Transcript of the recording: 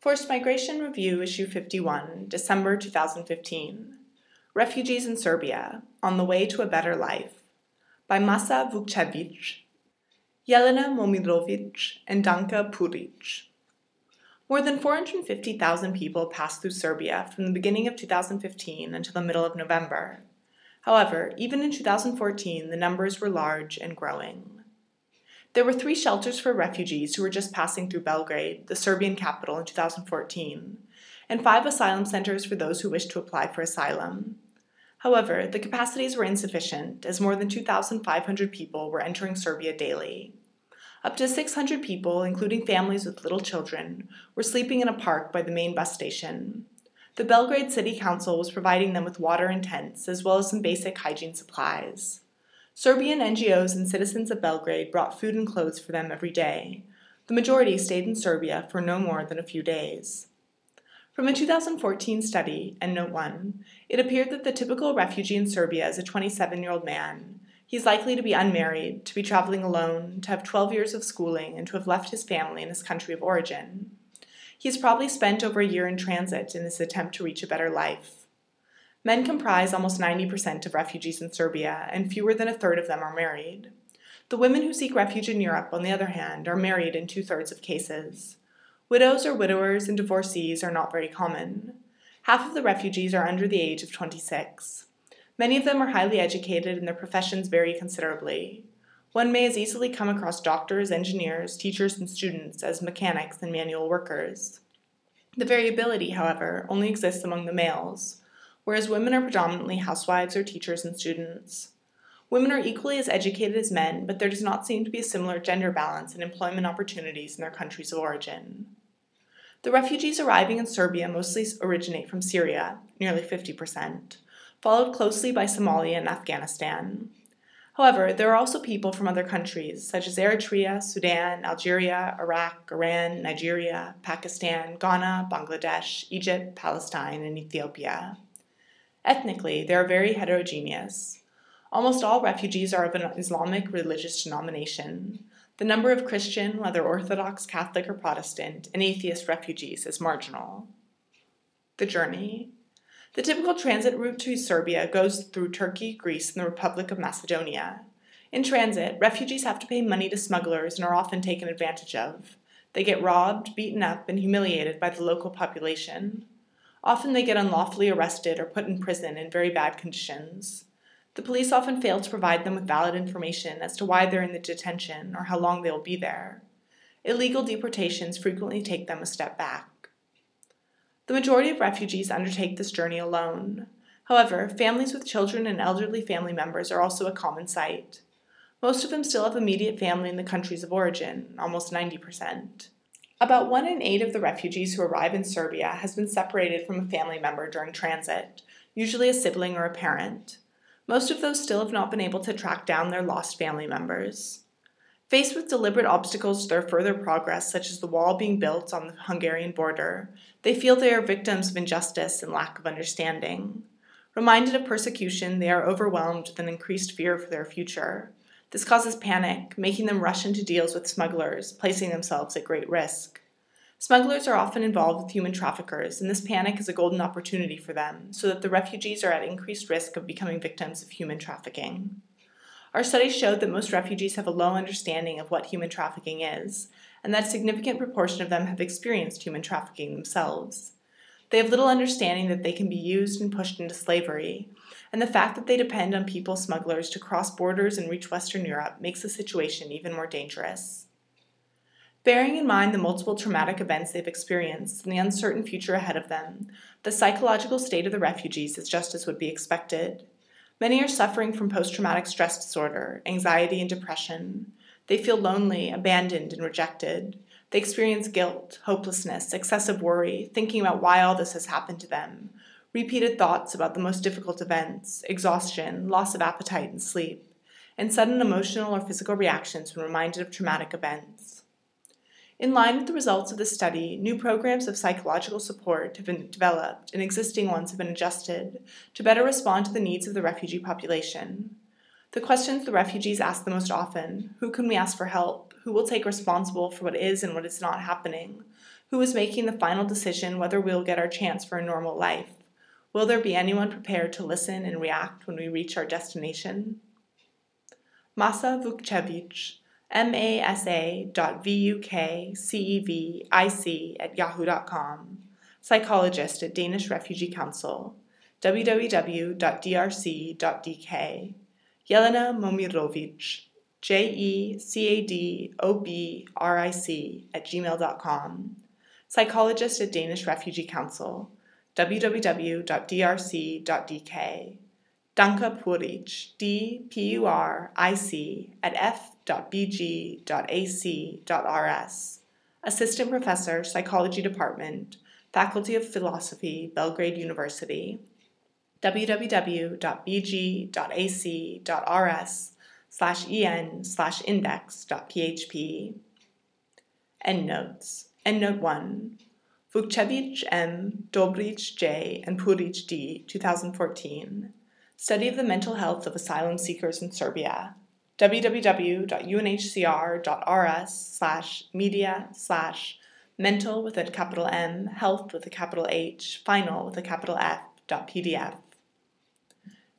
Forced Migration Review, Issue 51, December 2015. Refugees in Serbia On the Way to a Better Life by Masa Vukcevic, Jelena Momirovic, and Danka Puric. More than 450,000 people passed through Serbia from the beginning of 2015 until the middle of November. However, even in 2014, the numbers were large and growing. There were three shelters for refugees who were just passing through Belgrade, the Serbian capital, in 2014, and five asylum centers for those who wished to apply for asylum. However, the capacities were insufficient, as more than 2,500 people were entering Serbia daily. Up to 600 people, including families with little children, were sleeping in a park by the main bus station. The Belgrade City Council was providing them with water and tents, as well as some basic hygiene supplies. Serbian NGOs and citizens of Belgrade brought food and clothes for them every day. The majority stayed in Serbia for no more than a few days. From a 2014 study, and Note 1, it appeared that the typical refugee in Serbia is a 27 year old man. He is likely to be unmarried, to be traveling alone, to have 12 years of schooling, and to have left his family in his country of origin. He has probably spent over a year in transit in his attempt to reach a better life. Men comprise almost 90% of refugees in Serbia, and fewer than a third of them are married. The women who seek refuge in Europe, on the other hand, are married in two thirds of cases. Widows or widowers and divorcees are not very common. Half of the refugees are under the age of 26. Many of them are highly educated and their professions vary considerably. One may as easily come across doctors, engineers, teachers, and students as mechanics and manual workers. The variability, however, only exists among the males whereas women are predominantly housewives or teachers and students. Women are equally as educated as men, but there does not seem to be a similar gender balance in employment opportunities in their countries of origin. The refugees arriving in Serbia mostly originate from Syria, nearly 50%, followed closely by Somalia and Afghanistan. However, there are also people from other countries, such as Eritrea, Sudan, Algeria, Iraq, Iran, Nigeria, Pakistan, Ghana, Bangladesh, Egypt, Palestine, and Ethiopia. Ethnically, they are very heterogeneous. Almost all refugees are of an Islamic religious denomination. The number of Christian, whether Orthodox, Catholic, or Protestant, and atheist refugees is marginal. The journey. The typical transit route to Serbia goes through Turkey, Greece, and the Republic of Macedonia. In transit, refugees have to pay money to smugglers and are often taken advantage of. They get robbed, beaten up, and humiliated by the local population. Often they get unlawfully arrested or put in prison in very bad conditions. The police often fail to provide them with valid information as to why they're in the detention or how long they will be there. Illegal deportations frequently take them a step back. The majority of refugees undertake this journey alone. However, families with children and elderly family members are also a common sight. Most of them still have immediate family in the countries of origin, almost 90%. About one in eight of the refugees who arrive in Serbia has been separated from a family member during transit, usually a sibling or a parent. Most of those still have not been able to track down their lost family members. Faced with deliberate obstacles to their further progress, such as the wall being built on the Hungarian border, they feel they are victims of injustice and lack of understanding. Reminded of persecution, they are overwhelmed with an increased fear for their future. This causes panic, making them rush into deals with smugglers, placing themselves at great risk. Smugglers are often involved with human traffickers, and this panic is a golden opportunity for them, so that the refugees are at increased risk of becoming victims of human trafficking. Our studies showed that most refugees have a low understanding of what human trafficking is, and that a significant proportion of them have experienced human trafficking themselves. They have little understanding that they can be used and pushed into slavery, and the fact that they depend on people smugglers to cross borders and reach Western Europe makes the situation even more dangerous. Bearing in mind the multiple traumatic events they've experienced and the uncertain future ahead of them, the psychological state of the refugees is just as would be expected. Many are suffering from post traumatic stress disorder, anxiety, and depression. They feel lonely, abandoned, and rejected. They experience guilt, hopelessness, excessive worry, thinking about why all this has happened to them, repeated thoughts about the most difficult events, exhaustion, loss of appetite and sleep, and sudden emotional or physical reactions when reminded of traumatic events. In line with the results of the study, new programs of psychological support have been developed and existing ones have been adjusted to better respond to the needs of the refugee population. The questions the refugees ask the most often who can we ask for help? Who will take responsible for what is and what is not happening? Who is making the final decision whether we'll get our chance for a normal life? Will there be anyone prepared to listen and react when we reach our destination? Masa Vukcevic, M-A-S-A dot V-U-K-C-E-V-I-C at yahoo.com, psychologist at Danish Refugee Council, www.drc.dk, Jelena Momirovic, J-E-C-A-D-O-B-R-I-C at gmail.com, psychologist at Danish Refugee Council, www.drc.dk, Danka Puric, D-P-U-R-I-C at f.bg.ac.rs, Assistant Professor, Psychology Department, Faculty of Philosophy, Belgrade University, www.bg.ac.rs slash en slash index.php. Endnotes. Endnote 1. Vukcevic M., Dobric J., and Puric D., 2014. Study of the Mental Health of Asylum Seekers in Serbia. www.unhcr.rs slash media slash mental with a capital M, health with a capital H, final with a capital F dot PDF.